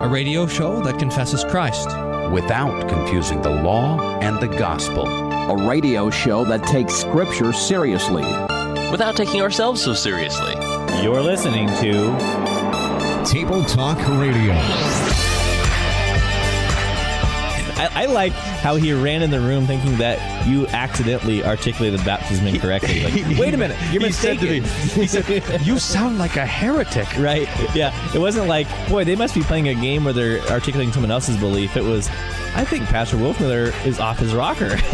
a radio show that confesses Christ without confusing the law and the gospel, a radio show that takes Scripture seriously without taking ourselves so seriously. You're listening to Table Talk Radio. I, I, like how he ran in the room thinking that you accidentally articulated baptism incorrectly. Like, wait a minute, you're he mistaken. Said to me, he said, "You sound like a heretic." Right? Yeah. It wasn't like, boy, they must be playing a game where they're articulating someone else's belief. It was, I think Pastor Wolfmueller is off his rocker.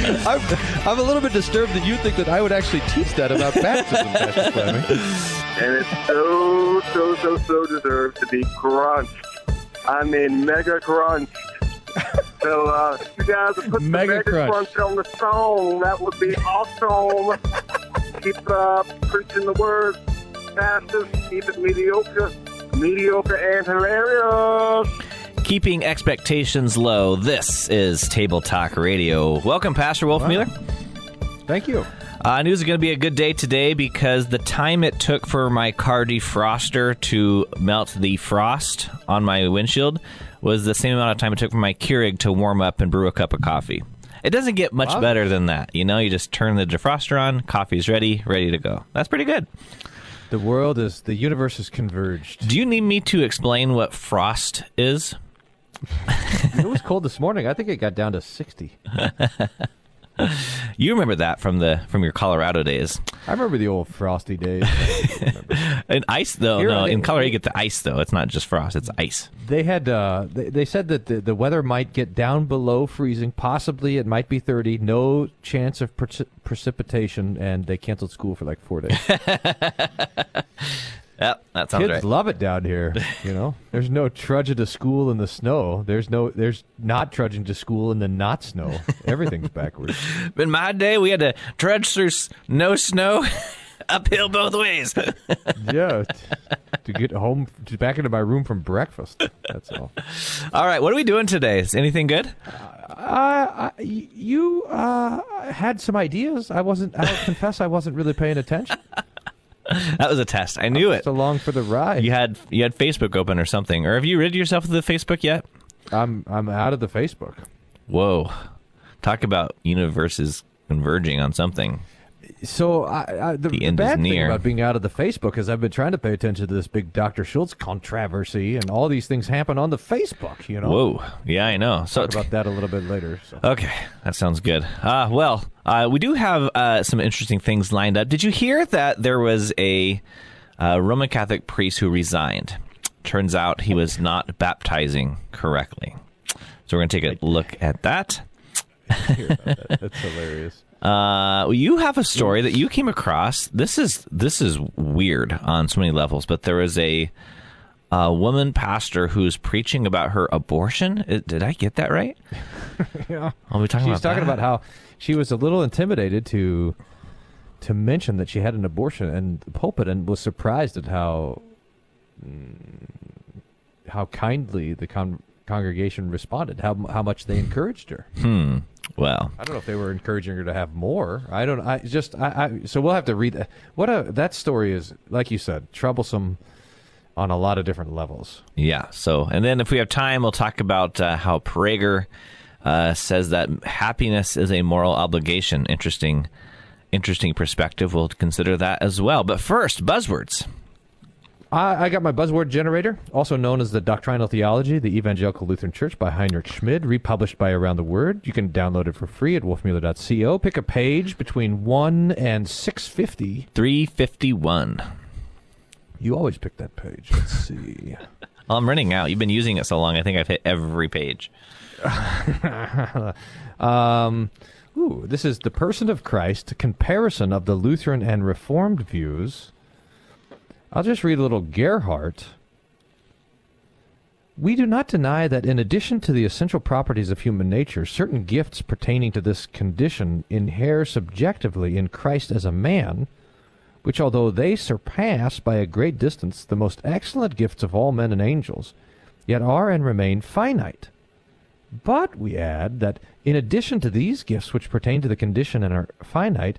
I'm, I'm a little bit disturbed that you think that I would actually teach that about baptism, Pastor Fleming. And it's so, so, so, so deserved to be crunched. I mean, mega crunch. so, uh, you guys would put Mega the mega crunch. crunch. on the song. That would be awesome. keep uh, preaching the word, pastors. Keep it mediocre, mediocre and hilarious. Keeping expectations low. This is Table Talk Radio. Welcome, Pastor Wolfmueller. Thank you. Uh, news is going to be a good day today because the time it took for my car defroster to melt the frost on my windshield was the same amount of time it took for my Keurig to warm up and brew a cup of coffee. It doesn't get much Wow. better than that. You know, you just turn the defroster on, coffee's ready, ready to go. That's pretty good. The world is, the universe is converged. Do you need me to explain what frost is? it was cold this morning. I think it got down to 60. You remember that from the from your Colorado days. I remember the old frosty days. And ice though, Here, no. I- In Colorado you get the ice though. It's not just frost, it's ice. They had uh, they, they said that the, the weather might get down below freezing. Possibly it might be 30. No chance of preci- precipitation, and they canceled school for like four days. Yep, that sounds Kids right. love it down here. You know, there's no trudging to school in the snow. There's no there's not trudging to school in the not snow. Everything's backwards. In my day, we had to trudge through s- no snow, uphill both ways. yeah, t- to get home to back into my room from breakfast. That's all. All right, what are we doing today? Is anything good? Uh, I, you uh, had some ideas. I wasn't. I'll confess, I wasn't really paying attention. That was a test. I knew it. Along for the ride. You had you had Facebook open or something, or have you rid yourself of the Facebook yet? I'm I'm out of the Facebook. Whoa, talk about universes converging on something. So I, I, the, The the bad thing about being out of the Facebook is I've been trying to pay attention to this big Dr. Schultz controversy, and all these things happen on the Facebook. You know. Whoa, yeah, I know. So Talk about that a little bit later. So. Okay, that sounds good. Uh, well, uh, we do have uh, some interesting things lined up. Did you hear that there was a uh, Roman Catholic priest who resigned? Turns out he was not baptizing correctly. So we're going to take a look at that. That. That's hilarious. Uh, well, you have a story that you came across. This is this is weird on so many levels, but there was a, a woman pastor who's preaching about her abortion. Did I get that right? yeah. Are we talking She's about talking that? about how she was a little intimidated to to mention that she had an abortion in the pulpit, and was surprised at how mm, how kindly the con- congregation responded. How how much they encouraged her. Hmm. Well, I don't know if they were encouraging her to have more. I don't. I just. I. I so we'll have to read that. What a that story is. Like you said, troublesome on a lot of different levels. Yeah. So, and then if we have time, we'll talk about uh, how Prager uh, says that happiness is a moral obligation. Interesting, interesting perspective. We'll consider that as well. But first, buzzwords. I, I got my buzzword generator, also known as the Doctrinal Theology, the Evangelical Lutheran Church by Heinrich Schmid, republished by Around the Word. You can download it for free at wolfmueller.co. Pick a page between 1 and 650. 351. You always pick that page. Let's see. Well, I'm running out. You've been using it so long, I think I've hit every page. um, ooh, this is The Person of Christ, a comparison of the Lutheran and Reformed views. I'll just read a little Gerhard. We do not deny that in addition to the essential properties of human nature, certain gifts pertaining to this condition inhere subjectively in Christ as a man, which although they surpass by a great distance the most excellent gifts of all men and angels, yet are and remain finite. But we add that in addition to these gifts which pertain to the condition and are finite,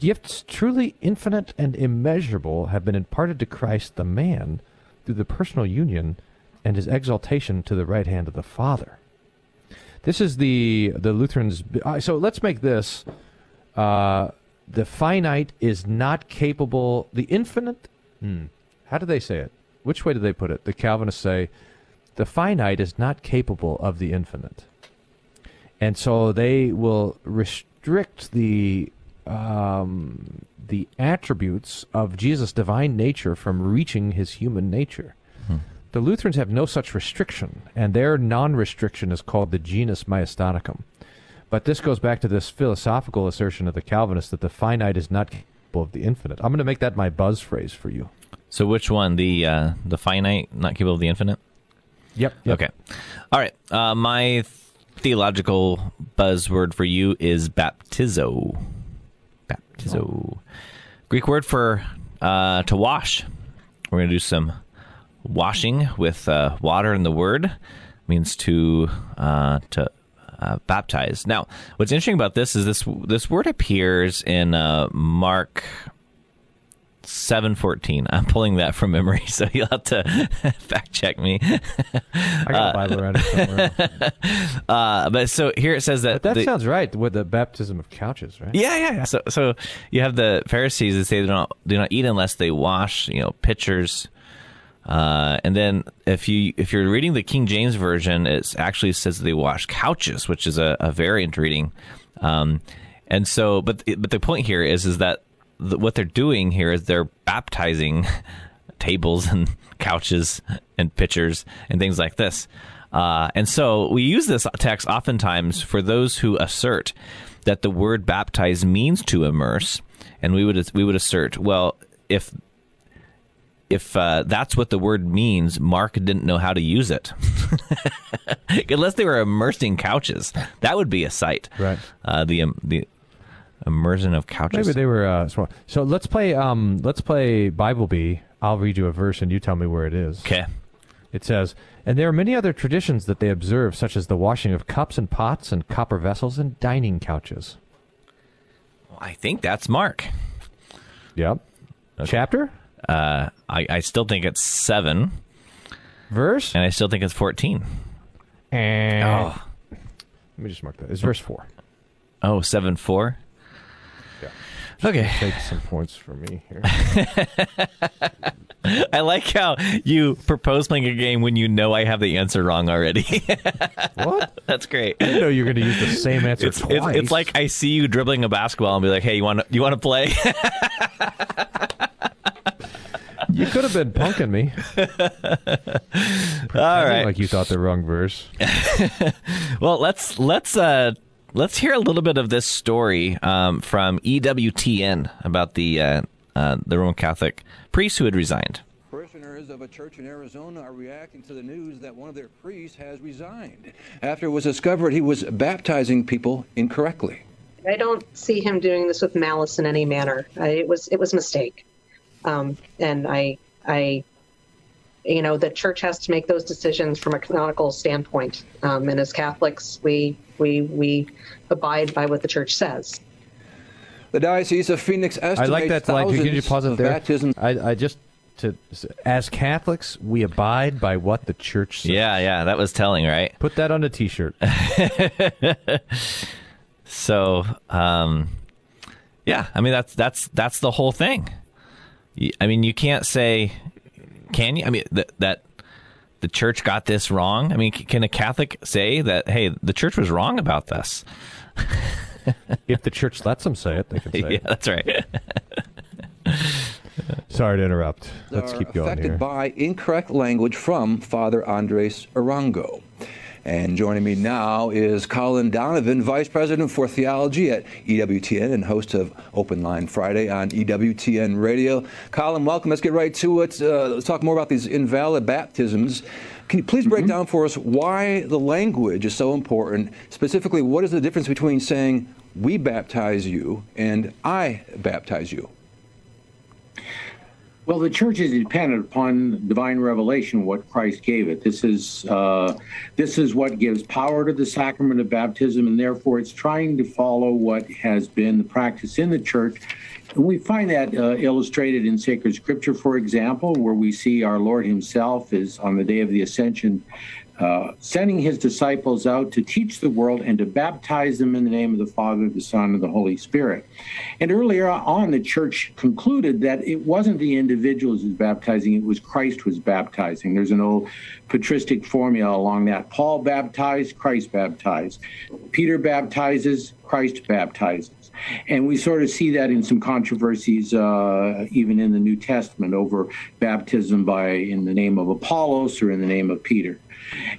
gifts truly infinite and immeasurable have been imparted to Christ the man, through the personal union and his exaltation to the right hand of the Father. This is the the Lutherans. uh, So let's make this: uh, the finite is not capable. The infinite. Hmm, how do they say it? Which way do they put it? The Calvinists say the finite is not capable of the infinite, and so they will restrict the um, the attributes of Jesus' divine nature from reaching his human nature. The Lutherans have no such restriction, and their non restriction is called the genus maiestaticum. But this goes back to this philosophical assertion of the Calvinist that the finite is not capable of the infinite. I'm going to make that my buzz phrase for you. So which one? The uh, the finite, not capable of the infinite. Yep. Okay. All right. Uh, my theological buzzword for you is baptizo. Baptizo. Greek word for uh, to wash. We're going to do some washing with uh, water and the word. Means to uh, to uh, baptize. Now, what's interesting about this is this this word appears in uh, Mark seven fourteen. I'm pulling that from memory, so you'll have to fact check me. I got a Bible around here somewhere. Uh, but so here it says that But that the- sounds right with the baptism of couches, right? yeah, yeah, yeah. So, so you have the Pharisees that say they don't do not eat unless they wash, you know, pitchers. Uh, and then if you if you're reading the King James version, it actually says they wash couches, which is a, a variant reading. Um, and so, but but the point here is is that the, what they're doing here is they're baptizing tables and couches and pitchers and things like this. Uh, and so we use this text oftentimes for those who assert that the word baptize means to immerse, and we would we would assert, well, if if uh, that's what the word means, Mark didn't know how to use it, unless they were immersing couches. That would be a sight, Right. Uh, the um, the immersion of couches. Maybe they were uh, small. So let's play. Um, let's play Bible Bee. I'll read you a verse and you tell me where it is. okay. It says, and there are many other traditions that they observe, such as the washing of cups and pots and copper vessels and dining couches. I think that's Mark. Yep. Chapter, Uh, I, I still think it's seven, verse, and I still think it's fourteen. and Oh, let me just mark that. It's verse four. oh, seven four. Yeah. Okay. Take some points for me here. I like how you propose playing a game when you know I have the answer wrong already. what? That's great. I know you're going to use the same answer It's, twice. it's, it's like I see you dribbling a basketball and be like, "Hey, you want to you want to play?" you could have been punking me. All right. Like you thought the wrong verse. Well, let's let's uh let's hear a little bit of this story um, from EWTN about the uh, uh, the Roman Catholic priest who had resigned. Parishioners of a church in Arizona are reacting to the news that one of their priests has resigned after it was discovered he was baptizing people incorrectly. I don't see him doing this with malice in any manner. I, it was it was a mistake, um, and I I you know the church has to make those decisions from a canonical standpoint, um, and as Catholics we we we abide by what the church says. The Diocese of Phoenix estimates I like that line. thousands Can you pause it of there? baptisms I, I just to as Catholics we abide by what the church says. Yeah, yeah, that was telling, right? Put that on a T-shirt. So, um, yeah, I mean that's that's that's the whole thing. Y- I mean, you can't say, can you? I mean that that the church got this wrong. I mean, c- can a Catholic say that? Hey, the church was wrong about this. if the church lets them say it, they can say yeah, it. that's right. Sorry to interrupt. Let's keep going affected here. by incorrect language from Father Andres Arango. And joining me now is Colin Donovan, Vice President for Theology at EWTN and host of Open Line Friday on EWTN Radio. Colin, welcome. Let's get right to it. Uh, let's talk more about these invalid baptisms. Can you please break down for us why the language is so important? Specifically, what is the difference between saying, we baptize you and I baptize you? Well, the church is dependent upon divine revelation, what Christ gave it. This is uh, this is what gives power to the sacrament of baptism, and therefore it's trying to follow what has been the practice in the church And we find that uh, illustrated in sacred scripture, for example, where we see our Lord Himself is on the day of the ascension uh, sending his disciples out to teach the world and to baptize them in the name of the Father, the Son, and the Holy Spirit. And earlier on, the church concluded that it wasn't the individuals who was baptizing, it was Christ who was baptizing. There's an old patristic formula along that. Paul baptized, Christ baptized. Peter baptizes, Christ baptizes. And we sort of see that in some controversies, uh, even in the New Testament, over baptism by in the name of Apollos or in the name of Peter.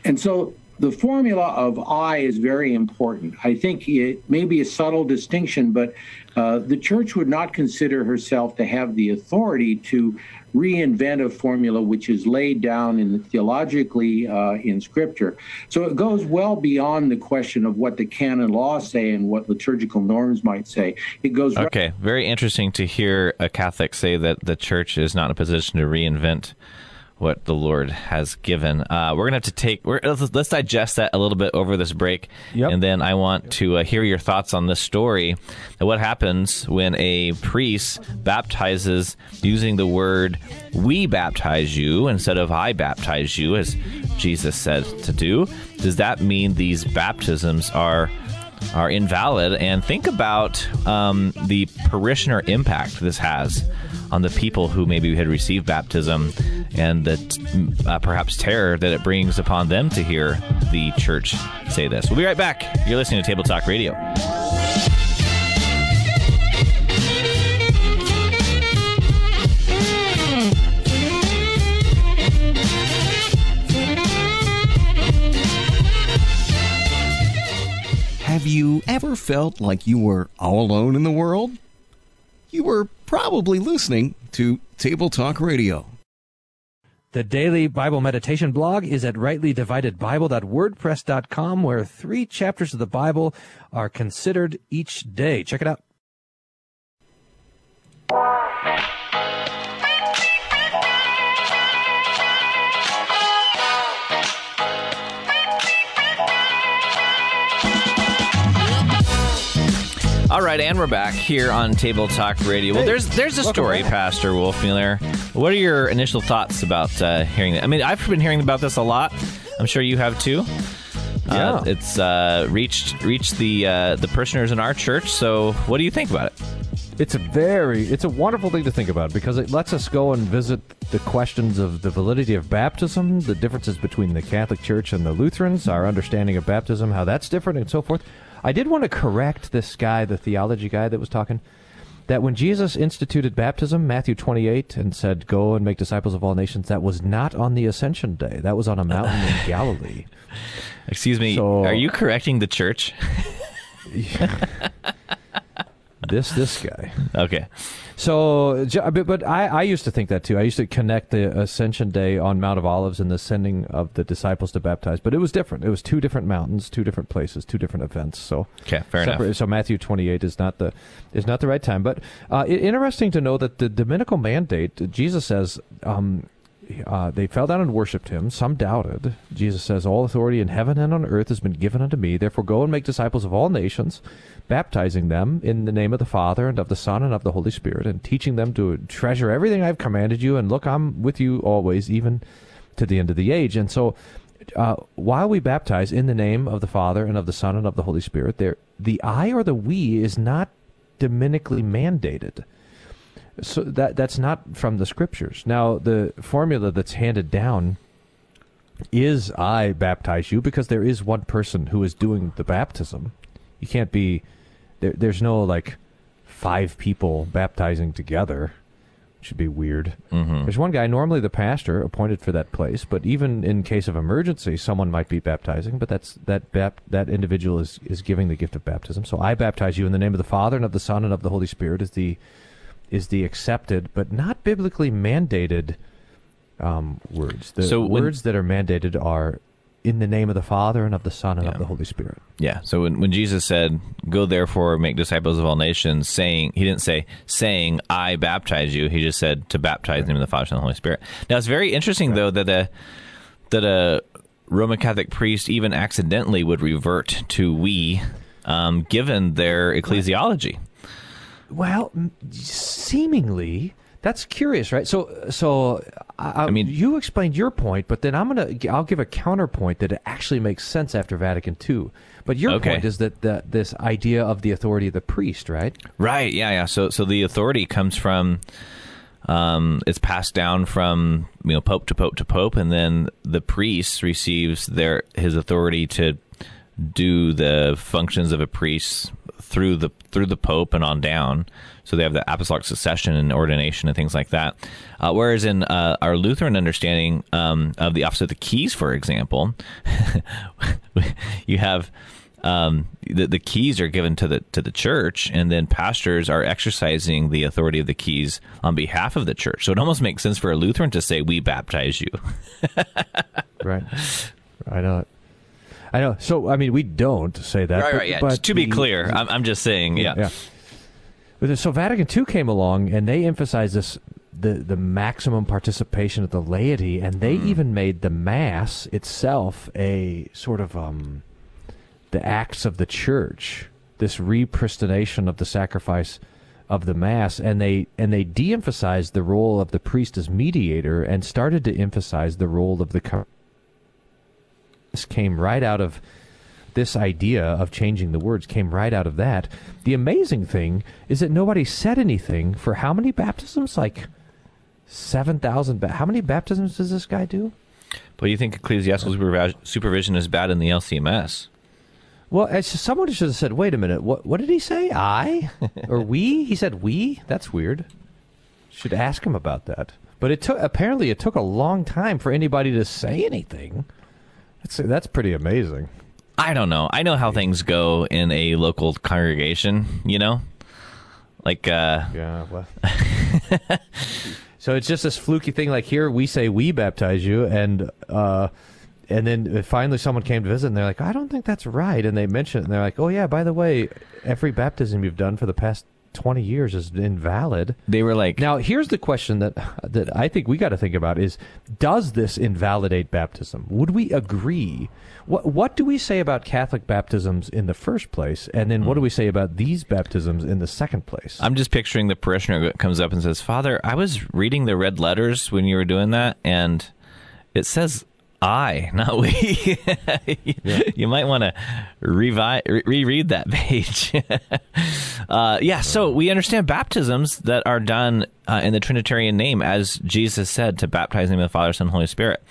And so the formula of I is very important. I think it may be a subtle distinction, but uh, the church would not consider herself to have the authority to reinvent a formula which is laid down in theologically uh, in Scripture. So it goes well beyond the question of what the canon law say and what liturgical norms might say. It goes okay. Right- very interesting to hear a Catholic say that the church is not in a position to reinvent what the Lord has given. Uh, we're gonna have to take. Let's, let's, digest that a little bit over this break, yep. and then I want to uh, hear your thoughts on this story. And what happens when a priest baptizes using the word "we baptize you" instead of "I baptize you," as Jesus said to do? Does that mean these baptisms are are invalid? And think about um, the parishioner impact this has on the people who maybe had received baptism and the uh, perhaps terror that it brings upon them to hear the church say this. We'll be right back. You're listening to Table Talk Radio. Have you ever felt like you were all alone in the world? You were probably listening to Table Talk Radio. The daily Bible meditation blog is at rightlydividedbible.wordpress.com, where three chapters of the Bible are considered each day. Check it out. All right, and we're back here on Table Talk Radio. Well, there's there's a story, Pastor Wolfmueller. What are your initial thoughts about uh, hearing that? I mean, I've been hearing about this a lot. I'm sure you have too. Yeah, uh, it's uh, reached reached the uh, the parishioners in our church. So, what do you think about it? It's a very, it's a wonderful thing to think about because it lets us go and visit the questions of the validity of baptism, the differences between the Catholic Church and the Lutherans, our understanding of baptism, how that's different, and so forth. I did want to correct this guy, the theology guy that was talking, that when Jesus instituted baptism, Matthew 28, and said, Go and make disciples of all nations, that was not on the Ascension Day. That was on a mountain in Galilee. Excuse me, so, are you correcting the church? this this guy. Okay. So, but I, I used to think that too. I used to connect the Ascension Day on Mount of Olives and the sending of the disciples to baptize, but it was different. It was two different mountains, two different places, two different events. So, okay, fair separate, enough. So Matthew twenty eight is not the is not the right time. But uh, it, interesting to know that the Dominical mandate, Jesus says. Um, uh, they fell down and worshipped him. Some doubted. Jesus says, All authority in heaven and on earth has been given unto me. Therefore, go and make disciples of all nations, baptizing them in the name of the Father and of the Son and of the Holy Spirit, and teaching them to treasure everything I've commanded you. And look, I'm with you always, even to the end of the age. And so, uh, while we baptize in the name of the Father and of the Son and of the Holy Spirit, there the I or the we is not dominically mandated. So that that's not from the scriptures. Now, the formula that's handed down is I baptize you because there is one person who is doing the baptism. You can't be there, there's no like five people baptizing together. Should be weird. Mm-hmm. There's one guy, normally the pastor, appointed for that place, but even in case of emergency, someone might be baptizing. But that's that bap- that individual is is giving the gift of baptism. So I baptize you in the name of the Father and of the Son and of the Holy Spirit is the is the accepted but not biblically mandated um, words. The so words that are mandated are in the name of the Father and of the Son and yeah. of the Holy Spirit. Yeah. So when, when Jesus said, "Go therefore make disciples of all nations," saying he didn't say saying I baptize you. He just said to baptize right. in the name of the Father, and the Holy Spirit. Now it's very interesting right. though that a that a Roman Catholic priest even accidentally would revert to we, um, given their ecclesiology. Well, seemingly that's curious, right? So, so I, I mean, you explained your point, but then I'm gonna I'll give a counterpoint that it actually makes sense after Vatican II. But your Okay. point is that the, this idea of the authority of the priest, right? Right. Yeah. Yeah. So so the authority comes from. Um, it's passed down from you know pope to pope to pope, and then the priest receives their his authority to do the functions of a priest through the through the pope and on down. So they have the apostolic succession and ordination and things like that. Uh, whereas in uh, our Lutheran understanding um, of the office of the keys, for example, you have um, the, the keys are given to the to the church, and then pastors are exercising the authority of the keys on behalf of the church. So it almost makes sense for a Lutheran to say, "We baptize you." right. Know it. I know. So I mean, we don't say that. right, but, right. Yeah. but to be the- clear, I'm, I'm just saying. Yeah. yeah. But so Vatican II came along and they emphasized this the the maximum participation of the laity, and they Hmm. even made the mass itself a sort of um the acts of the church, this repristination of the sacrifice of the mass, and they and they de-emphasized the role of the priest as mediator and started to emphasize the role of the. This came right out of this idea of changing the words came right out of that. The amazing thing is that nobody said anything for how many baptisms? Like seven thousand. Ba- how many baptisms does this guy do? But you think ecclesiastical uh, supervision is bad in the LCMS? Well, someone should have said, "Wait a minute. What? What did he say? I or we?" He said we. That's weird. Should ask him about that. But it took apparently it took a long time for anybody to say anything. That's that's pretty amazing. I don't know. I know how things go in a local congregation. You know, like uh, yeah. Well. So it's just this fluky thing. Like here, we say we baptize you, and uh, and then finally someone came to visit, and they're like, I don't think that's right, and they mention it, and they're like, Oh yeah, by the way, every baptism you've done for the past twenty years is invalid. They were like, now here's the question that that I think we got to think about is, does this invalidate baptism? Would we agree? What what do we say about Catholic baptisms in the first place, and then what do we say about these baptisms in the second place? I'm just picturing the parishioner comes up and says, "Father, I was reading the red letters when you were doing that, and it says." I, not we. You might want to revi- re- reread that page. uh, yeah, so we understand baptisms that are done uh, in the Trinitarian name, as Jesus said, to baptize in the the Father, Son, and Holy Spirit.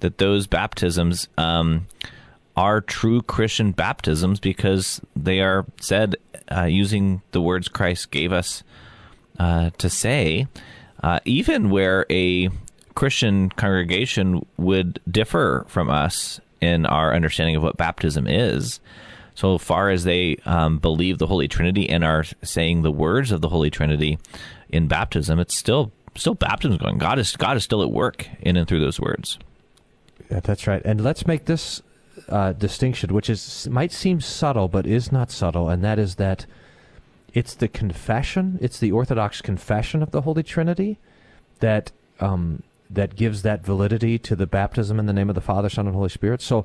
That those baptisms um, are true Christian baptisms because they are said uh, using the words Christ gave us uh, to say, uh, even where a Christian congregation would differ from us in our understanding of what baptism is. So far as they um, believe the Holy Trinity and are saying the words of the Holy Trinity in baptism, it's still still baptism going. God is God is still at work in and through those words. Yeah, that's right. And let's make this uh, distinction, which is might seem subtle, but is not subtle, and that is that it's the confession, it's the Orthodox confession of the Holy Trinity that um, that gives that validity to the baptism in the name of the Father, Son, and Holy Spirit. So,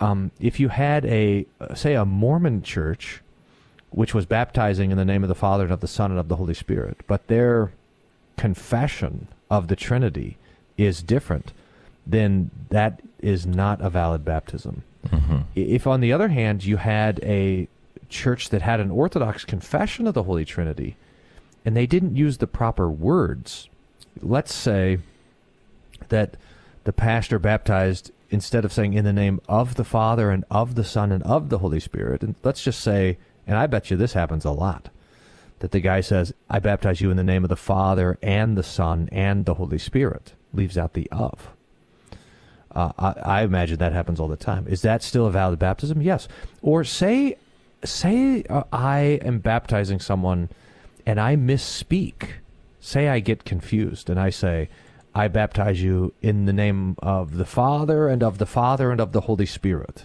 um, if you had a uh, say a Mormon church, which was baptizing in the name of the Father and of the Son and of the Holy Spirit, but their confession of the Trinity is different, then that is not a valid baptism. I- If, on the other hand, you had a church that had an Orthodox confession of the Holy Trinity and they didn't use the proper words, let's say that the pastor baptized instead of saying in the name of the Father and of the Son and of the Holy Spirit, and let's just say, and I bet you this happens a lot, that the guy says, I baptize you in the name of the Father and the Son and the Holy Spirit, leaves out the of. Uh, I, I imagine that happens all the time. Is that still a valid baptism? Yes. Or say, say uh, I am baptizing someone and I misspeak. Say I get confused and I say, I baptize you in the name of the Father and of the Father and of the Holy Spirit.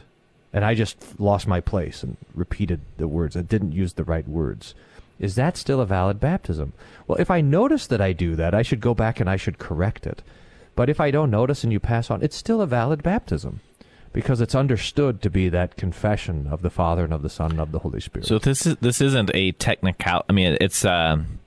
And I just lost my place and repeated the words. I didn't use the right words. Is that still a valid baptism? Well, if I notice that I do that, I should go back and I should correct it. But if I don't notice and you pass on, it's still a valid baptism. because it's understood to be that confession of the Father and of the Son and of the Holy Spirit. So this is this isn't a technical. I mean, it's um,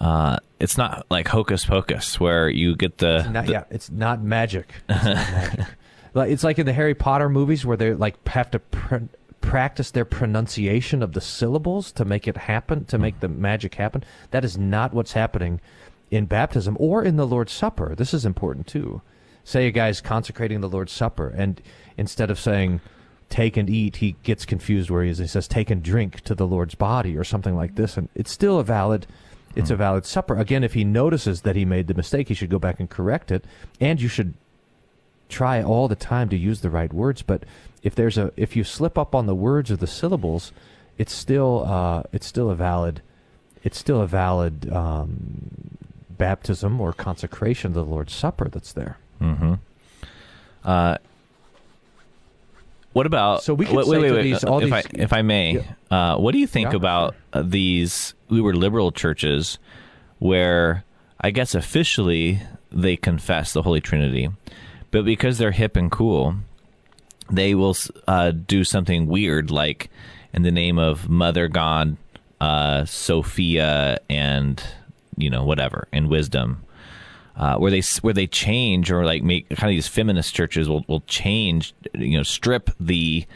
uh, it's not like hocus pocus where you get the, It's not, the- yeah, it's not magic. It's not magic. Like it's like in the Harry Potter movies where they like have to pr- practice their pronunciation of the syllables to make it happen, to make the magic happen. That is not what's happening in baptism or in the Lord's Supper. This is important too. Say a guy's consecrating the Lord's Supper, and instead of saying "take and eat," he gets confused where he is. He says "take and drink" to the Lord's body or something like this, and it's still a valid. It's a valid supper. Again, if he notices that he made the mistake, he should go back and correct it, and you should try all the time to use the right words. But if there's a if you slip up on the words or the syllables, it's still uh, it's still a valid it's still a valid um, baptism or consecration of the Lord's Supper that's there. Mm-hmm. Uh, what about? So we can wait, say wait, wait, to wait. these- uh, all if these- I if I may, uh, what do you think Yeah, about uh, these? We were liberal churches, where I guess officially they confess the Holy Trinity, but because they're hip and cool, they will uh, do something weird like in the name of Mother God, uh, Sophia, and you know whatever, and wisdom uh, where they where they change or like make kind of these feminist churches will will change you know strip the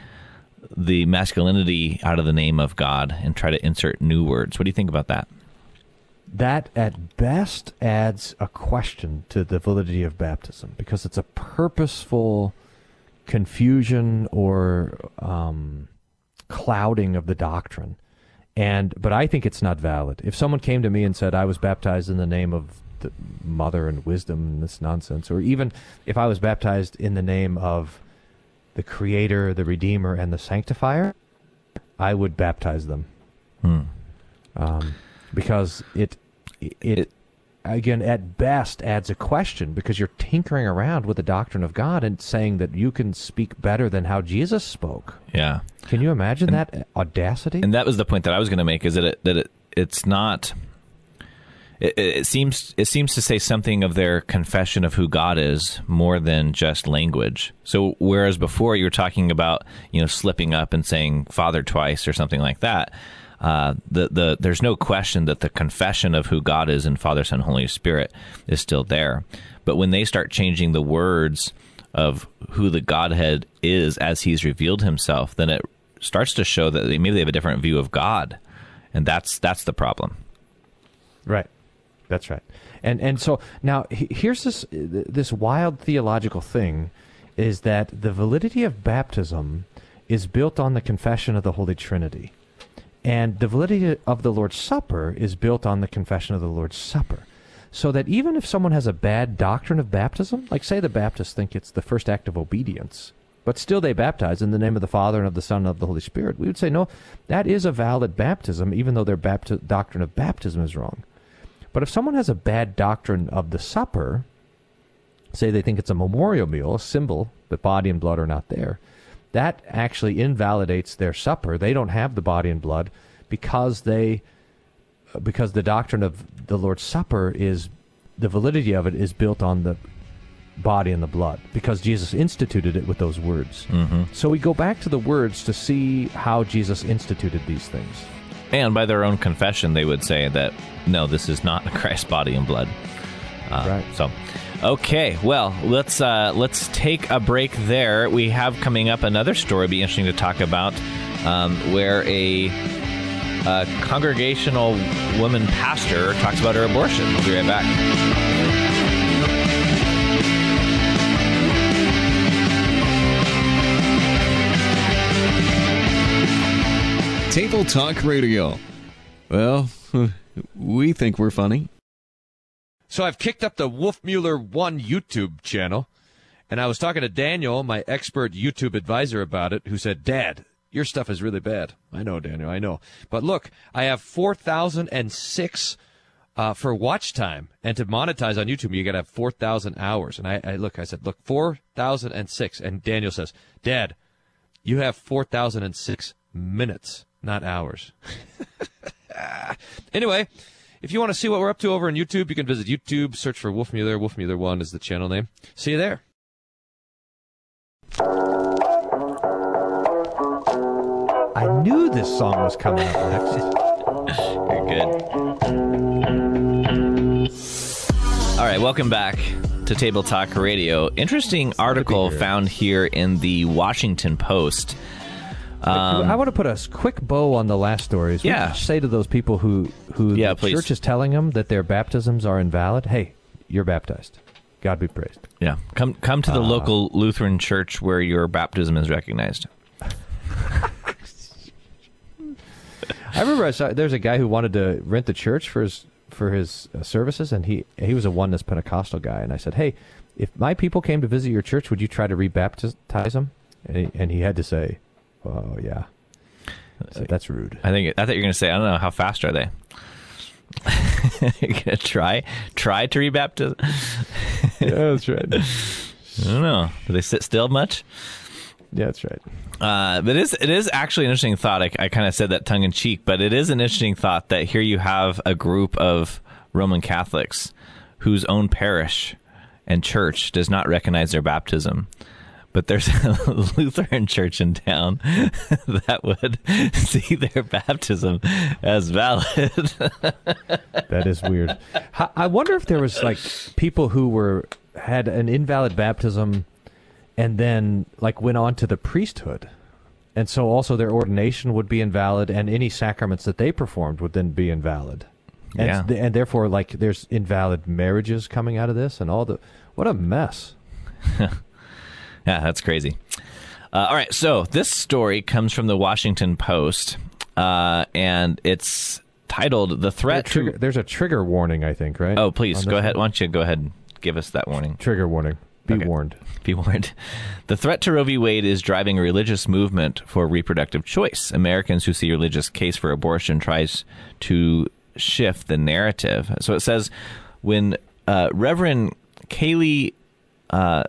the masculinity out of the name of God and try to insert new words. What do you think about that? That at best adds a question to the validity of baptism because it's a purposeful confusion or um, clouding of the doctrine. And but I think it's not valid. If someone came to me and said I was baptized in the name of the mother and wisdom and this nonsense, or even if I was baptized in the name of the Creator, the Redeemer, and the Sanctifier, I would baptize them Hmm. um, because it, it again at best adds a question because you're tinkering around with the doctrine of God and saying that you can speak better than how Jesus spoke. Yeah. Can you imagine that audacity? And that was the point that I was going to make is that it, that it, it's not. It, it seems it seems to say something of their confession of who God is more than just language. So whereas before you were talking about you know slipping up and saying Father twice or something like that, uh, the the there's no question that the confession of who God is in Father, Son, Holy Spirit is still there. But when they start changing the words of who the Godhead is as He's revealed Himself, then it starts to show that maybe they have a different view of God, and that's that's the problem. Right. That's right. And and so now here's this this wild theological thing is that the validity of baptism is built on the confession of the Holy Trinity. And the validity of the Lord's Supper is built on the confession of the Lord's Supper. So that even if someone has a bad doctrine of baptism, like say the Baptists think it's the first act of obedience, but still they baptize in the name of the Father and of the Son and of the Holy Spirit, we would say, no, that is a valid baptism, even though their bapti- doctrine of baptism is wrong. But if someone has a bad doctrine of the supper, say they think it's a memorial meal, a symbol, but body and blood are not there, that actually invalidates their supper. They don't have the body and blood because they because the doctrine of the Lord's Supper is the validity of it is built on the body and the blood because Jesus instituted it with those words. Mm-hmm. So we go back to the words to see how Jesus instituted these things. And by their own confession, they would say that no, this is not Christ's body and blood. Uh, Right. So, okay, well, let's uh, let's take a break there. We have coming up another story. Be interesting to talk about, um, where a, a congregational woman pastor talks about her abortion. We'll be right back. Table Talk Radio. Well, we think we're funny. So I've kicked up the Wolfmueller One YouTube channel, and I was talking to Daniel, my expert YouTube advisor, about it, who said, Dad, your stuff is really bad. I know, Daniel, I know. But look, I have 4,006 uh, for watch time, and to monetize on YouTube, you got to have 4,000 hours. And I, I look, I said, look, 4,006. And Daniel says, Dad, you have 4,006 minutes, not ours. anyway, if you want to see what we're up to over on YouTube, you can visit YouTube, search for Wolf Mueller. Wolf Mueller 1 is the channel name. See you there. I knew this song was coming up next. You're good. All right, welcome back to Table Talk Radio. Interesting article found here in the Washington Post um, I want to put a quick bow on the last stories. Yeah. What say to those people who who Yeah, the please. church is telling them that their baptisms are invalid? Hey, you're baptized. God be praised. yeah, come come to the Uh, local Lutheran church where your baptism is recognized. I remember I saw there's a guy who wanted to rent the church for his for his uh, services, and he he was a oneness Pentecostal guy, and I said, hey, if my people came to visit your church, would you try to rebaptize them? And he, and he had to say, oh yeah. Said, That's rude. I think I thought you were going to say I don't know how fast are they. You're gonna try try to rebaptize. yeah, that's right. I don't know. Do they sit still much? Yeah, that's right. Uh, but it is, it is actually an interesting thought. I, I kind of said that tongue in cheek, but it is an interesting thought that here you have a group of Roman Catholics whose own parish and church does not recognize their baptism. But there's a Lutheran church in town that would see their baptism as valid. That is weird. I wonder if there was like people who were had an invalid baptism and then like went on to the priesthood. And so also their ordination would be invalid and any sacraments that they performed would then be invalid. And, Yeah. th- and therefore like there's invalid marriages coming out of this and all the what a mess. Yeah, that's crazy. Uh, all right, so this story comes from the Washington Post, uh, and it's titled "The Threat There's a trigger, to." there's a trigger warning, I think, right? Oh, please go ahead. one? Why don't you go ahead and give us that warning? Trigger warning. Be Okay. warned. Be warned. The threat to Roe v. Wade is driving a religious movement for reproductive choice. Americans who see religious case for abortion tries to shift the narrative. So it says when uh, Reverend Kaeley uh,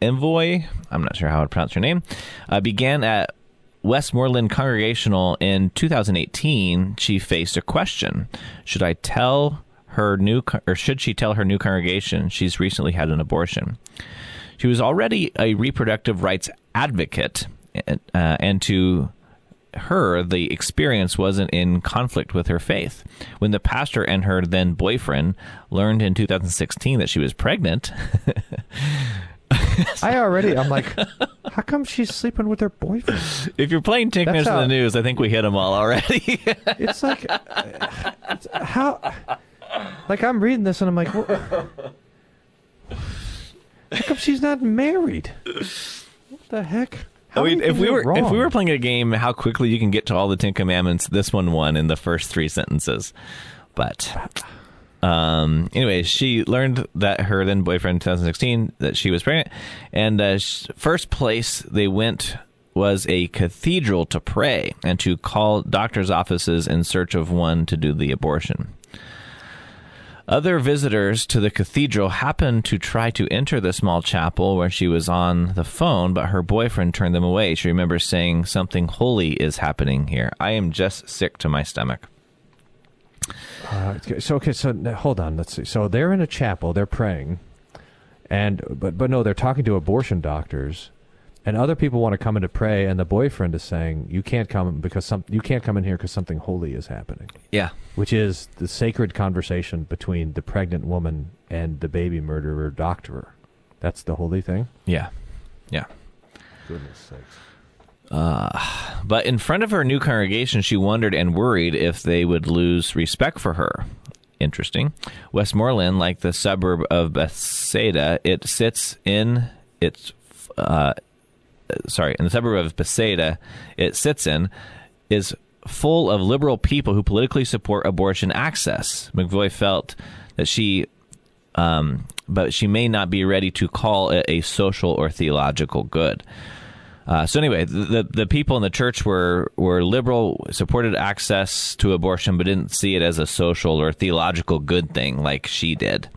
McEnvoy, I'm not sure how to pronounce her name, uh, began at Westmoreland Congregational in 2018, she faced a question: Should I tell her new, or should she tell her new congregation she's recently had an abortion? She was already a reproductive rights advocate, uh, and to her, the experience wasn't in conflict with her faith. When the pastor and her then boyfriend learned in 2016 that she was pregnant, I already I'm like how come she's sleeping with her boyfriend? if you're playing Tink That's in the News, I think we hit them all already. It's like it's, how like I'm reading this and I'm like what, how come she's not married? What the heck? How I mean, many if things we are were if we were playing a game, how quickly you can get to all the Ten Commandments, this one won in the first three sentences. But um, anyways, she learned that her then boyfriend 2016 that she was pregnant, and uh, first place they went was a cathedral to pray and to call doctors' offices in search of one to do the abortion. Other visitors to the cathedral happened to try to enter the small chapel where she was on the phone, but her boyfriend turned them away. She remembers saying, Something holy is happening here. I am just sick to my stomach. Uh, so okay, so hold on. Let's see. So they're in a chapel, they're praying, and but but no, they're talking to abortion doctors, and other people want to come in to pray, and the boyfriend is saying you can't come because some you can't come in here because something holy is happening. Yeah. which is the sacred conversation between the pregnant woman and the baby murderer doctor. That's the holy thing. Yeah. Yeah. Goodness sakes. Uh, but in front of her new congregation, she wondered and worried if they would lose respect for her. Interesting. Westmoreland, like the suburb of Bethsaida, it sits in its uh, sorry, in the suburb of Bethsaida, it sits in, is full of liberal people who politically support abortion access. McVoy felt that she, um, but she may not be ready to call it a social or theological good. Uh, so anyway, the, the people in the church were were liberal, supported access to abortion, but didn't see it as a social or theological good thing like she did.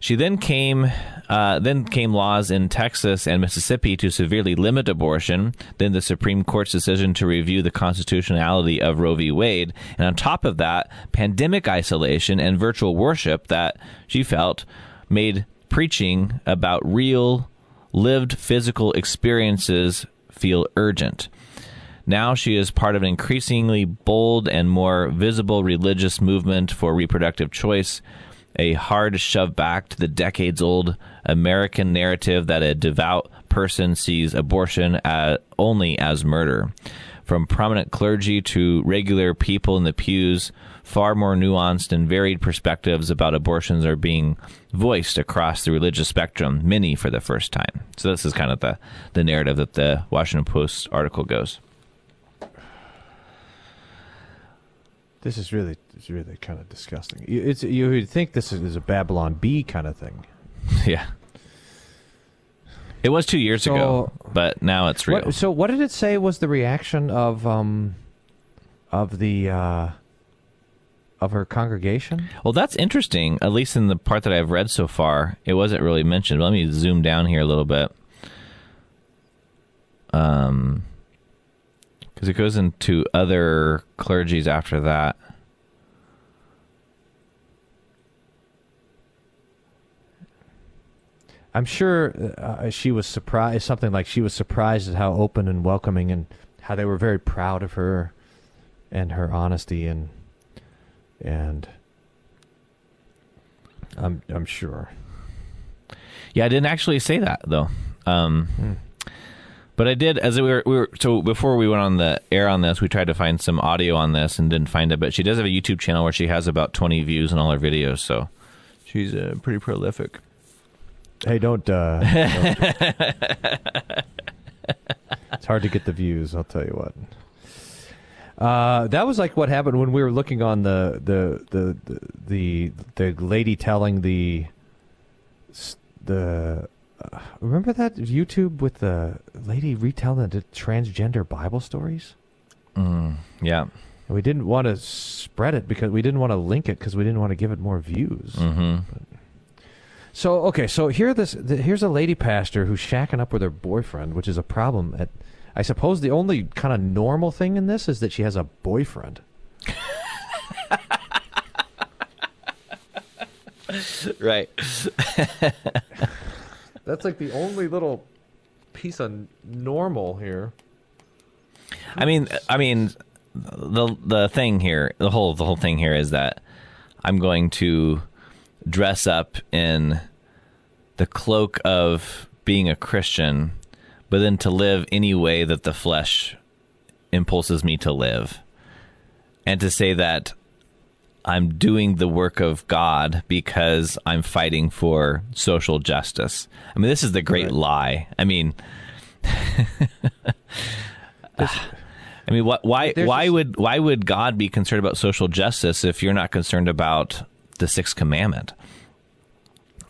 She then came, uh, then came laws in Texas and Mississippi to severely limit abortion. Then the Supreme Court's decision to review the constitutionality of Roe v. Wade, and on top of that, pandemic isolation and virtual worship that she felt made preaching about real, lived physical experiences feel urgent. Now she is part of an increasingly bold and more visible religious movement for reproductive choice, a hard shove back to the decades old American narrative that a devout person sees abortion as, only as murder. From prominent clergy to regular people in the pews, far more nuanced and varied perspectives about abortions are being voiced across the religious spectrum, many for the first time. So this is kind of the, the narrative that the Washington Post article goes. This is really, it's really kind of disgusting. You- It's you would think this is a Babylon Bee kind of thing. yeah. It was two years So- ago, but now it's real. What, so what did it say was the reaction of um of the uh of her congregation? Well, that's interesting. At least in the part that I've read so far, it wasn't really mentioned. Let me zoom down here a little bit. Um, because it goes into other clergies after that. I'm sure uh, she was surprised. Something like she was surprised at how open and welcoming, and how they were very proud of her, and her honesty, and and I'm I'm sure. Yeah, I didn't actually say that though. Um, But I did as we were, we were. So before we went on the air on this, we tried to find some audio on this and didn't find it. But she does have a YouTube channel where she has about twenty views on all her videos. So she's uh, pretty prolific. Hey, don't. Uh, don't- it's hard to get the views. I'll tell you what. Uh, that was like what happened when we were looking on the the the the the, the lady telling the the. Uh, remember that YouTube with the lady retelling the transgender Bible stories? Mm, yeah. And we didn't want to spread it because we didn't want to link it because we didn't want to give it more views. Mm-hmm. So okay, so here this th- here's a lady pastor who's shacking up with her boyfriend, which is a problem. At I suppose the only kind of normal thing in this is that she has a boyfriend. right. That's like the only little piece of normal here. I mean, I mean, the the thing here, the whole the whole thing here is that I'm going to dress up in the cloak of being a Christian, but then to live any way that the flesh impulses me to live, and to say that I'm doing the work of God because I'm fighting for social justice. I mean, this is the great lie. I mean. I mean, what, why There's why this- would why would God be concerned about social justice if you're not concerned about the sixth commandment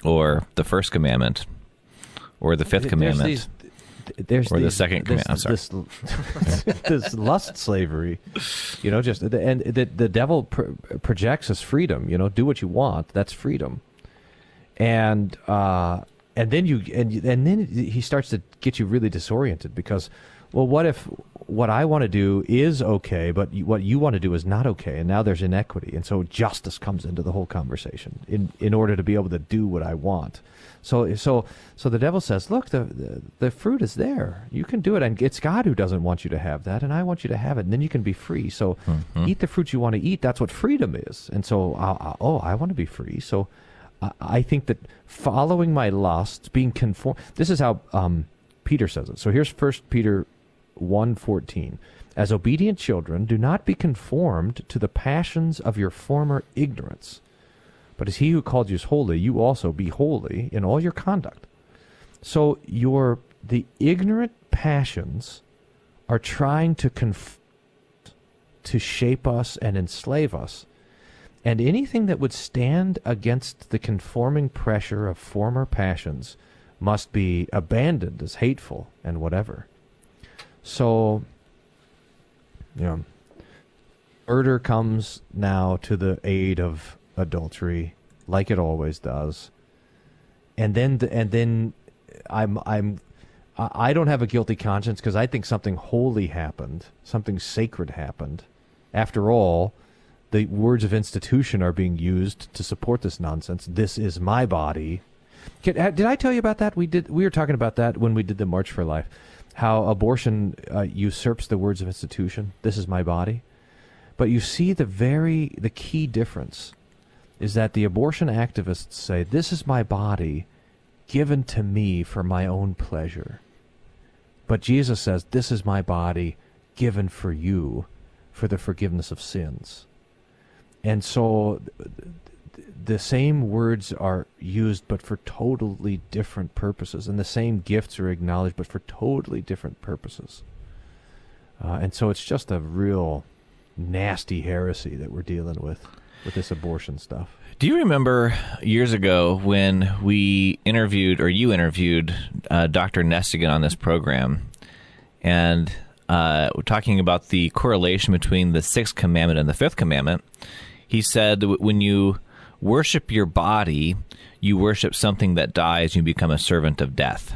or the first commandment or the fifth There's commandment? these- there's Or the second this, command- I'm sorry. This, this lust slavery, you know, just the, and the the devil pr- projects as freedom. You know, do what you want. That's freedom. And uh, and then you and and then he starts to get you really disoriented because, well, what if what I want to do is okay, but what you want to do is not okay, and now there's inequity, and so justice comes into the whole conversation in in order to be able to do what I want. So so so the devil says, look, the, the the fruit is there. You can do it, and it's God who doesn't want you to have that, and I want you to have it, and then you can be free. So eat the fruit you want to eat. That's what freedom is. And so, uh, uh, oh, I want to be free. So I, I think that following my lusts, being conformed. This is how um, Peter says it. So here's First Peter one fourteen. As obedient children, do not be conformed to the passions of your former ignorance. But as he who called you is holy, you also be holy in all your conduct. So your the ignorant passions are trying to conf- to shape us and enslave us. And anything that would stand against the conforming pressure of former passions must be abandoned as hateful and whatever. So, you know, comes now to the aid of adultery, like it always does. And then, and then, I'm, I'm, I don't have a guilty conscience because I think something holy happened, something sacred happened. After all, the words of institution are being used to support this nonsense. This is my body. Did I tell you about that? We did. We were talking about that when we did the March for Life. How abortion uh, usurps the words of institution. This is my body. But you see the very the key difference is that the abortion activists say this is my body given to me for my own pleasure. But Jesus says this is my body given for you for the forgiveness of sins. And so the same words are used but for totally different purposes and the same gifts are acknowledged but for totally different purposes. Uh, and so it's just a real nasty heresy that we're dealing with with this abortion stuff. Do you remember years ago when we interviewed, or you interviewed, uh, Dr. Nestingen on this program, and uh, talking about the correlation between the sixth commandment and the fifth commandment? He said that when you worship your body, you worship something that dies, you become a servant of death.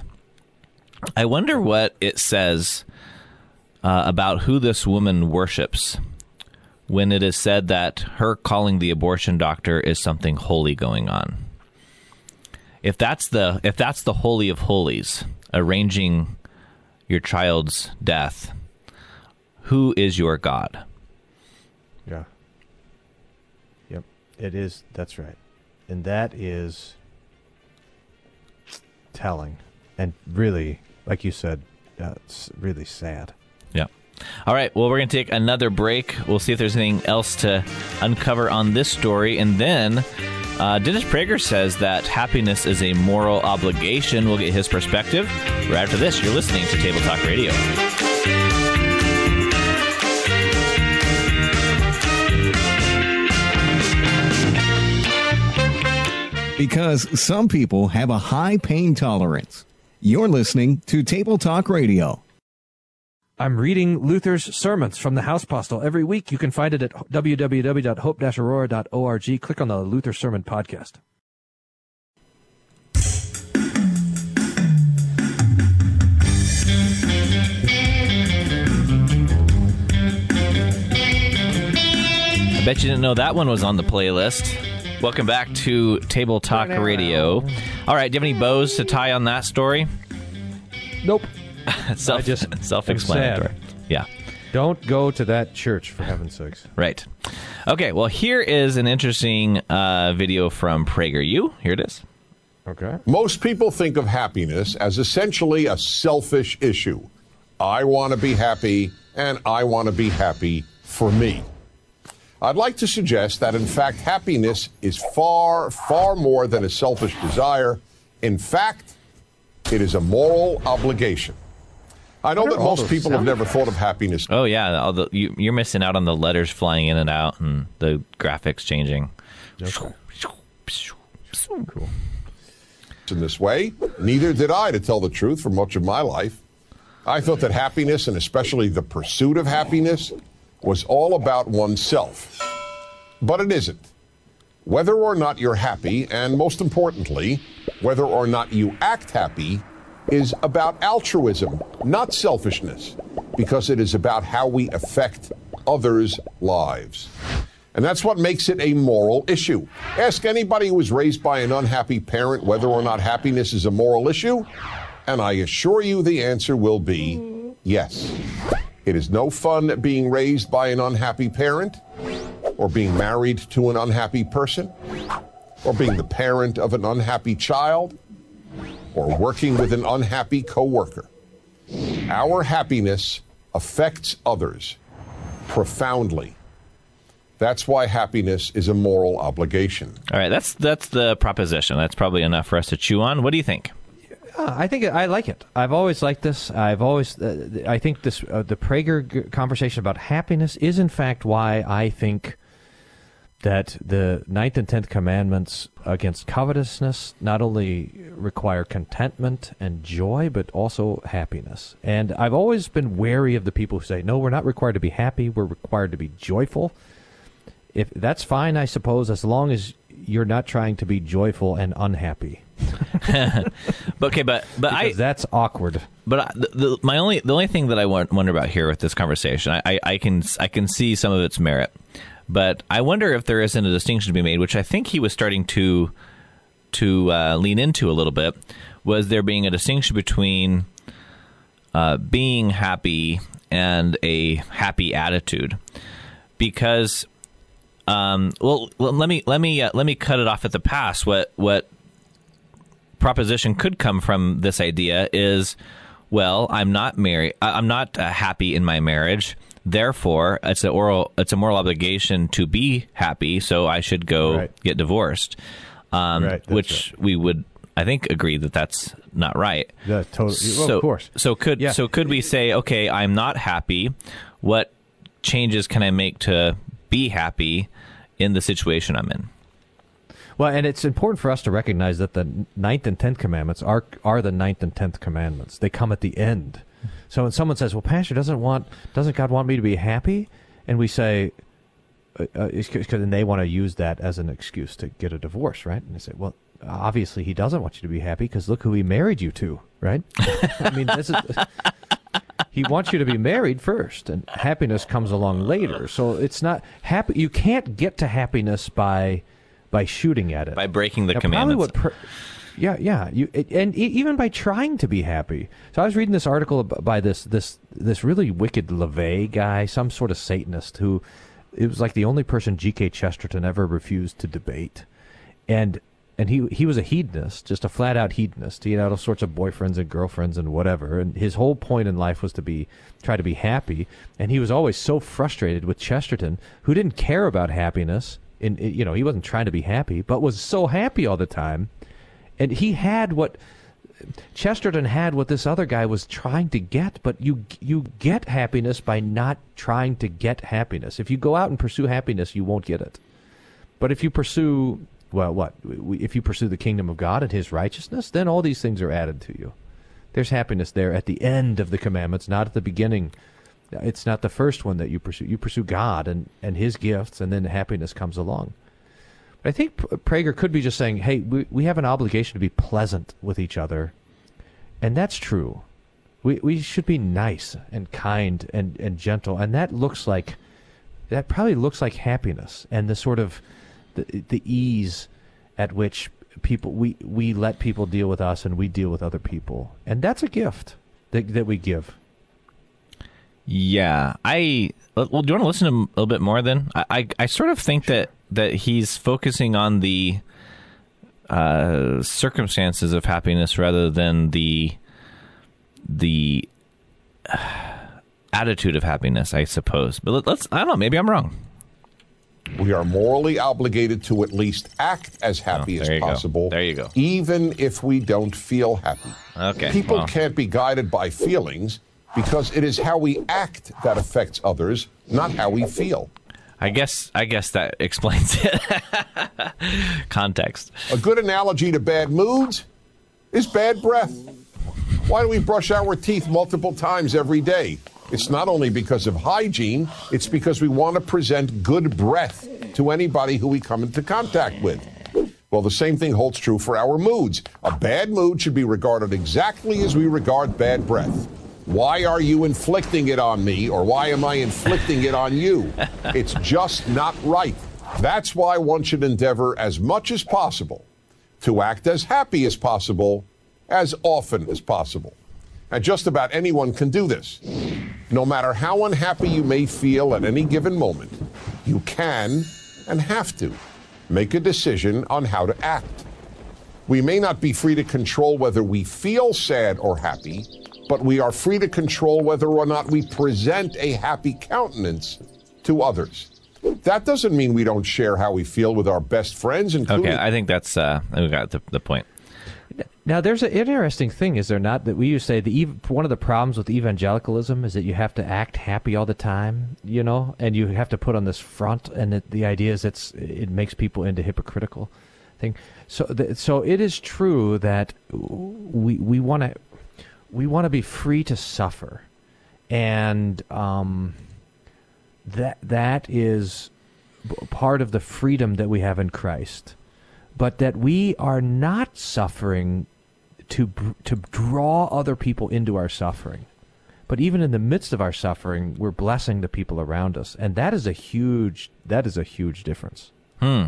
I wonder what it says uh, about who this woman worships when it is said that her calling the abortion doctor is something holy going on. If that's the if that's the holy of holies, arranging your child's death, who is your God? Yeah. Yep. It is that's right. And that is telling and really like you said uh, it's really sad. Yeah. All right. Well, we're going to take another break. We'll see if there's anything else to uncover on this story. And then uh, Dennis Prager says that happiness is a moral obligation. We'll get his perspective. Right after this, you're listening to Table Talk Radio. Because some people have a high pain tolerance. You're listening to Table Talk Radio. I'm reading Luther's sermons from the House Postil every week. You can find it at www.hope-aurora.org. Click on the Luther Sermon Podcast. I bet you didn't know that one was on the playlist. Welcome back to Table Talk Radio. All right, do you have any bows to tie on that story? Nope. Self, I just self-explanatory. Yeah. Don't go to that church, for heaven's sakes. Right. Okay. Well, here is an interesting uh, video from PragerU. Here it is. Okay. Most people think of happiness as essentially a selfish issue. I want to be happy, and I want to be happy for me. I'd like to suggest that, in fact, happiness is far, far more than a selfish desire. In fact, it is a moral obligation. I know What that most people have never thought of happiness. Oh yeah, all the, you, you're missing out on the letters flying in and out and the graphics changing. Cool. in this way. Neither did I, to tell the truth, for much of my life. I thought that happiness, and especially the pursuit of happiness, was all about oneself. But it isn't. Whether or not you're happy, and most importantly, whether or not you act happy, is about altruism, not selfishness, because it is about how we affect others' lives. And that's what makes it a moral issue. Ask anybody who was raised by an unhappy parent whether or not happiness is a moral issue, and I assure you the answer will be yes. It is no fun being raised by an unhappy parent, or being married to an unhappy person, or being the parent of an unhappy child, or working with an unhappy coworker. Our happiness affects others profoundly. That's why happiness is a moral obligation. All right, that's that's the proposition. That's probably enough for us to chew on. What do you think? Uh, I think I like it. I've always liked this. I've always. Uh, I think this uh, the Prager g- conversation about happiness is in fact why I think that the ninth and tenth commandments against covetousness not only require contentment and joy, but also happiness. And I've always been wary of the people who say, "No, we're not required to be happy. We're required to be joyful." If that's fine, I suppose, as long as you're not trying to be joyful and unhappy. But okay, but but I that's awkward. But I, the, the, my only the only thing that I want, wonder about here with this conversation, I, I, I can I can see some of its merit, but I wonder if there isn't a distinction to be made, which I think he was starting to to uh, lean into a little bit was there being a distinction between uh, being happy and a happy attitude, because um, well, let me let me uh, let me cut it off at the pass. What what proposition could come from this idea is, well, I'm not married. I'm not uh, happy in my marriage. Therefore, it's a oral it's a moral obligation to be happy. So I should go Right. get divorced. Um, Right, that's which we would, I think, agree that that's not right. Yeah, totally. Well, so, of course. So could Yeah. so could we say, okay, I'm not happy. What changes can I make to be happy in the situation I'm in? Well, and it's important for us to recognize that the ninth and tenth commandments are are the ninth and tenth commandments. They come at the end. So when someone says, "Well, Pastor, doesn't want doesn't God want me to be happy?" and we say, uh, uh, because then they want to use that as an excuse to get a divorce, right? And they say, "Well, obviously He doesn't want you to be happy because look who He married you to, right?" I mean, this is. He wants you to be married first, and happiness comes along later. So it's not happy. You can't get to happiness by by shooting at it, By breaking the Now, probably commandments. what pr- yeah, yeah. You it- and even by trying to be happy. So I was reading this article by this this this really wicked LaVey guy, some sort of Satanist who it was like the only person G.K. Chesterton ever refused to debate, and and he he was a hedonist, just a flat out hedonist. He had all sorts of boyfriends and girlfriends and whatever. And his whole point in life was to be try to be happy. And he was always so frustrated with Chesterton, who didn't care about happiness. In you know, he wasn't trying to be happy, but was so happy all the time. And he had what Chesterton had what this other guy was trying to get, but you you get happiness by not trying to get happiness. If you go out and pursue happiness, you won't get it. But if you pursue well, what? If you pursue the kingdom of God and his righteousness, then all these things are added to you. There's happiness there at the end of the commandments, not at the beginning. It's not the first one that you pursue. You pursue God and, and his gifts, and then happiness comes along. I think Prager could be just saying, hey, we, we have an obligation to be pleasant with each other. And that's true. We, we should be nice and kind and, and gentle. And that looks like, that probably looks like happiness and the sort of the, the ease at which people, we, we let people deal with us and we deal with other people. And that's a gift that, that we give. Yeah, I well. Do you want to listen to a little bit more? Then I, I, I sort of think that that he's focusing on the uh, circumstances of happiness rather than the the uh, attitude of happiness. I suppose, but let, let's. I don't know. Maybe I'm wrong. We are morally obligated to at least act as happy Oh, as you go. possible. There you go. Even if we don't feel happy. Okay, People well. can't be guided by feelings because it is how we act that affects others, not how we feel. I guess. I guess that explains it. Context. A good analogy to bad moods is bad breath. Why do we brush our teeth multiple times every day? It's not only because of hygiene, it's because we want to present good breath to anybody who we come into contact with. Well, the same thing holds true for our moods. A bad mood should be regarded exactly as we regard bad breath. Why are you inflicting it on me, or why am I inflicting it on you? It's just not right. That's why one should endeavor as much as possible to act as happy as possible, as often as possible. And just about anyone can do this. No matter how unhappy you may feel at any given moment, you can and have to make a decision on how to act. We may not be free to control whether we feel sad or happy, but we are free to control whether or not we present a happy countenance to others. That doesn't mean we don't share how we feel with our best friends, including Okay, I think that's. Uh, we got the the point. Now, there's an interesting thing, is there not? That we used to say the ev- one of the problems with evangelicalism is that you have to act happy all the time, you know, and you have to put on this front, and it, the idea is it's it makes people into hypocritical thing. So, th- so it is true that we we want to we want to be free to suffer, and um, that that is part of the freedom that we have in Christ but that we are not suffering to to draw other people into our suffering. But even in the midst of our suffering, we're blessing the people around us, and that is a huge that is a huge difference. Hmm.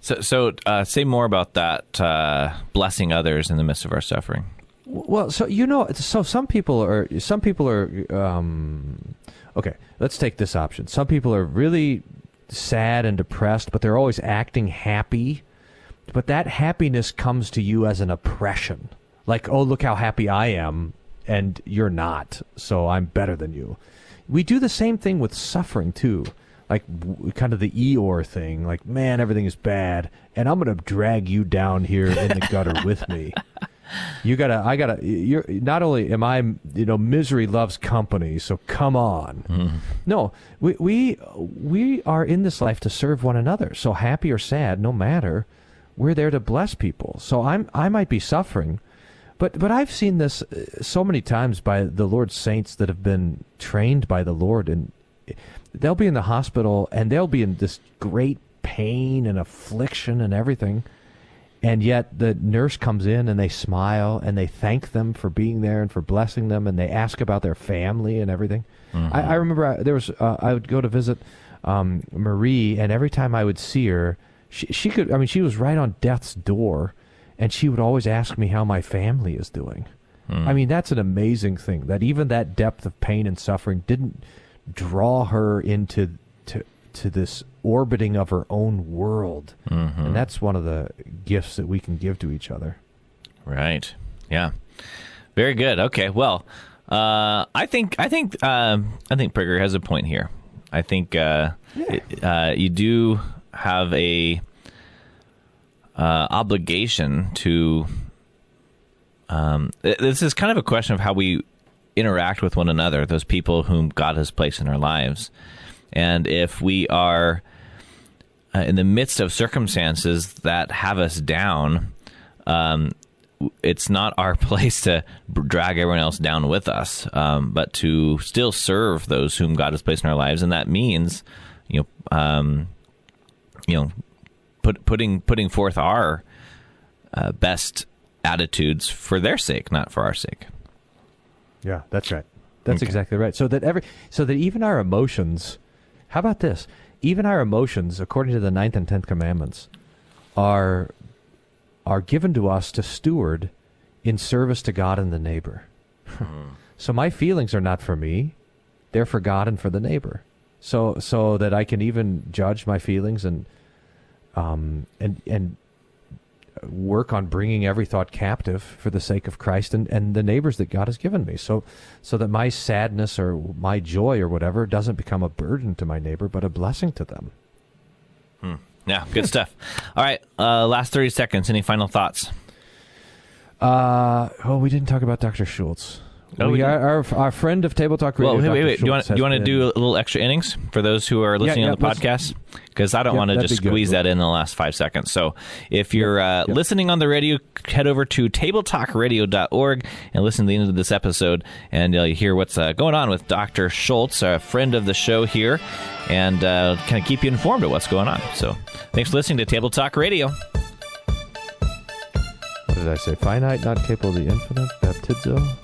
So, so uh, say more about that uh, blessing others in the midst of our suffering. Well, so you know, so some people are some people are um, okay. Let's take this option. Some people are really sad and depressed, but they're always acting happy. But that happiness comes to you as an oppression, like, oh, look how happy I am, and you're not, so I'm better than you. We do the same thing with suffering too, like w- kind of the Eeyore thing, like, man, everything is bad, and I'm gonna drag you down here in the gutter with me. You gotta, I gotta. You're not only am I, you know, misery loves company. So come on. No, we we we are in this life to serve one another. So happy or sad, no matter, we're there to bless people. So I'm I might be suffering, but but I've seen this uh, so many times by the Lord's saints that have been trained by the Lord, and they'll be in the hospital and they'll be in this great pain and affliction and everything and yet the nurse comes in and they smile and they thank them for being there and for blessing them and they ask about their family and everything. I, I remember I, there was uh, I would go to visit um, Marie and every time I would see her, she, she could I mean she was right on death's door, and she would always ask me how my family is doing. I mean that's an amazing thing that even that depth of pain and suffering didn't draw her into to to this orbiting of her own world, and that's one of the gifts that we can give to each other. Right. Yeah. Very good. Okay. Well, uh, I think I think um I think Prager has a point here. I think uh, it- uh, you do have a uh, obligation to. Um, this is kind of a question of how we interact with one another, those people whom God has placed in our lives, and if we are uh, in the midst of circumstances that have us down, um, it's not our place to drag everyone else down with us, um, but to still serve those whom God has placed in our lives, and that means, you know, um, you know, put, putting putting forth our uh, best attitudes for their sake, not for our sake. Yeah, that's right. That's Okay. exactly right. So that every so that even our emotions how about this? Even our emotions, according to the ninth and tenth commandments, are are given to us to steward in service to God and the neighbor. so my feelings are not for me, they're for God and for the neighbor. So so that I can even judge my feelings and um and and work on bringing every thought captive for the sake of Christ and, and the neighbors that God has given me. So so that my sadness or my joy or whatever doesn't become a burden to my neighbor, but a blessing to them. Hmm. Yeah, good stuff. All right, uh, last thirty seconds. Any final thoughts? Uh, oh, we didn't talk about Dr. Schultz. Oh, we we our, our, our friend of Table Talk Radio. Well, wait, wait, wait. Do you want Schultz do you has want to do a little extra innings for those who are listening yeah, on the podcast? Because I don't Yeah, want to just be good. squeeze that in in the last five seconds. So if you're uh, listening on the radio, head over to tabletalkradio.org and listen to the end of this episode, and you'll hear what's uh, going on with Dr. Schultz, a friend of the show here, and uh, kind of keep you informed of what's going on. So thanks for listening to Table Talk Radio. What did I say? Finite, not capable of the infinite? Baptizo?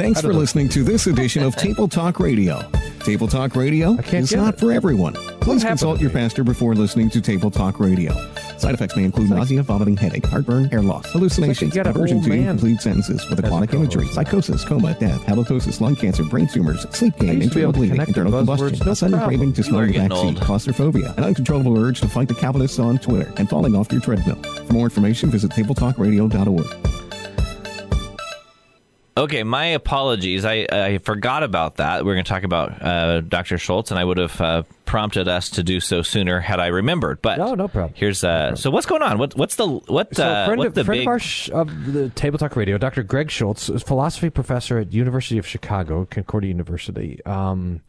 Thanks for know. listening to this edition of Table Talk Radio. Table Talk Radio is not it. for everyone. Please consult your pastor before listening to Table Talk Radio. Side effects may include nausea, vomiting, headache, heartburn, hair loss, hallucinations, got an aversion to man incomplete sentences with a aquatic imagery, psychosis, coma, death, halitosis, lung cancer, brain tumors, sleep I gain, used to be internal bleeding, internal combustion, no a sudden problem. craving to You smell are the getting backseat, claustrophobia, an uncontrollable urge to fight the capitalists on Twitter, and falling off your treadmill. For more information, visit tabletalkradio.org. Okay, my apologies. I, I forgot about that. We're going to talk about uh, Dr. Schultz, and I would have uh, prompted us to do so sooner had I remembered. But No, no problem. Here's uh, so what's going on? What what's the what So, uh, friend, of, the friend big of, our sh- of the Table Talk Radio, Dr. Greg Schultz, is philosophy professor at University of Chicago, Concordia University, um,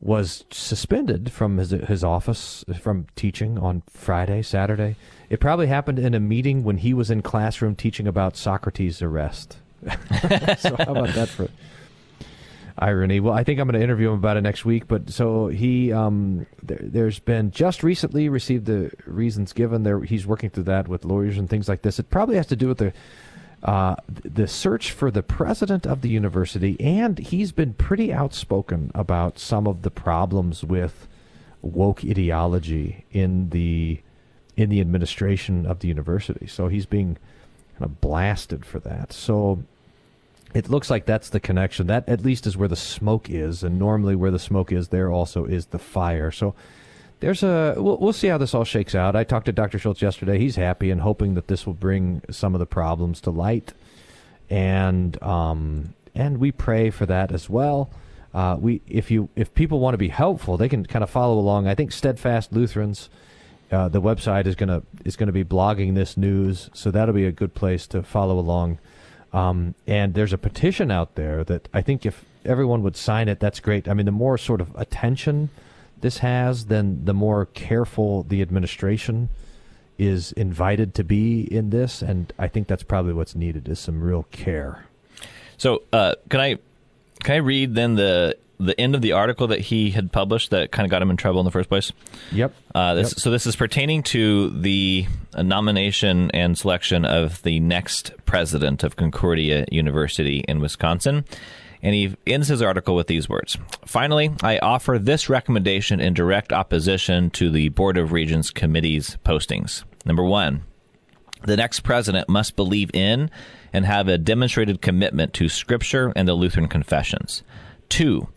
was suspended from his his office from teaching on Friday, Saturday. It probably happened in a meeting when he was in classroom teaching about Socrates' arrest. so how about that for irony? Well, I think I'm going to interview him about it next week. But so he, um, there, there's been just recently received the reasons given. There, he's working through that with lawyers and things like this. It probably has to do with the uh, the search for the president of the university, and he's been pretty outspoken about some of the problems with woke ideology in the in the administration of the university. So he's being kind of blasted for that. So it looks like that's the connection. That at least is where the smoke is, and normally where the smoke is, there also is the fire. So there's a we'll, we'll see how this all shakes out. I talked to Dr. Schultz yesterday. He's happy and hoping that this will bring some of the problems to light, and um, and we pray for that as well. Uh, we if you if people want to be helpful, they can kind of follow along. I think Steadfast Lutherans. Uh, the website is gonna is gonna be blogging this news, so that'll be a good place to follow along. Um, and there's a petition out there that I think if everyone would sign it, that's great. I mean, the more sort of attention this has, then the more careful the administration is invited to be in this, and I think that's probably what's needed is some real care. So, uh, can I can I read then the the end of the article that he had published that kind of got him in trouble in the first place? Yep. Uh, this, Yep. So this is pertaining to the uh, nomination and selection of the next president of Concordia University in Wisconsin. And he ends his article with these words Finally, I offer this recommendation in direct opposition to the Board of Regents Committee's postings. Number one, the next president must believe in and have a demonstrated commitment to Scripture and the Lutheran confessions. Two,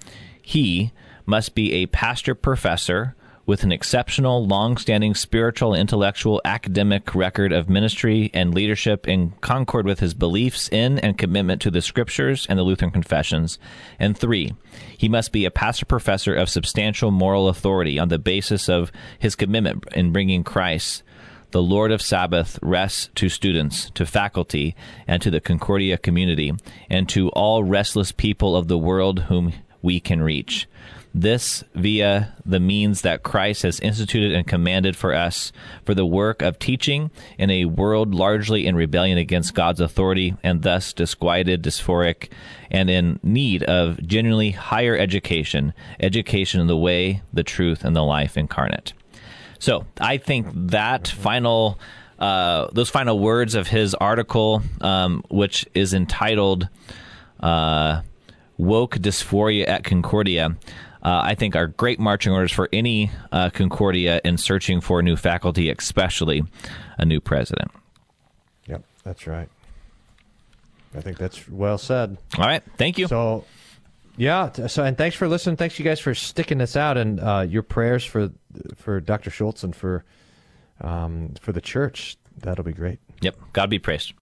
he must be a pastor professor with an exceptional, long standing spiritual, intellectual, academic record of ministry and leadership in concord with his beliefs in and commitment to the Scriptures and the Lutheran confessions. And three, he must be a pastor professor of substantial moral authority on the basis of his commitment in bringing Christ the Lord of Sabbath rests to students, to faculty, and to the Concordia community, and to all restless people of the world whom we can reach. This via the means that Christ has instituted and commanded for us for the work of teaching in a world largely in rebellion against God's authority and thus disquieted, dysphoric, and in need of genuinely higher education, education in the way, the truth, and the life incarnate. So I think that final, uh, those final words of his article, um, which is entitled uh, "Woke Dysphoria at Concordia," uh, I think are great marching orders for any uh, Concordia in searching for new faculty, especially a new president. Yep, that's right. I think that's well said. All right, thank you. So, yeah. So, and thanks for listening. Thanks you guys for sticking this out, and uh, your prayers for for Dr. Schultz and for um, for the church. That'll be great. Yep, God be praised.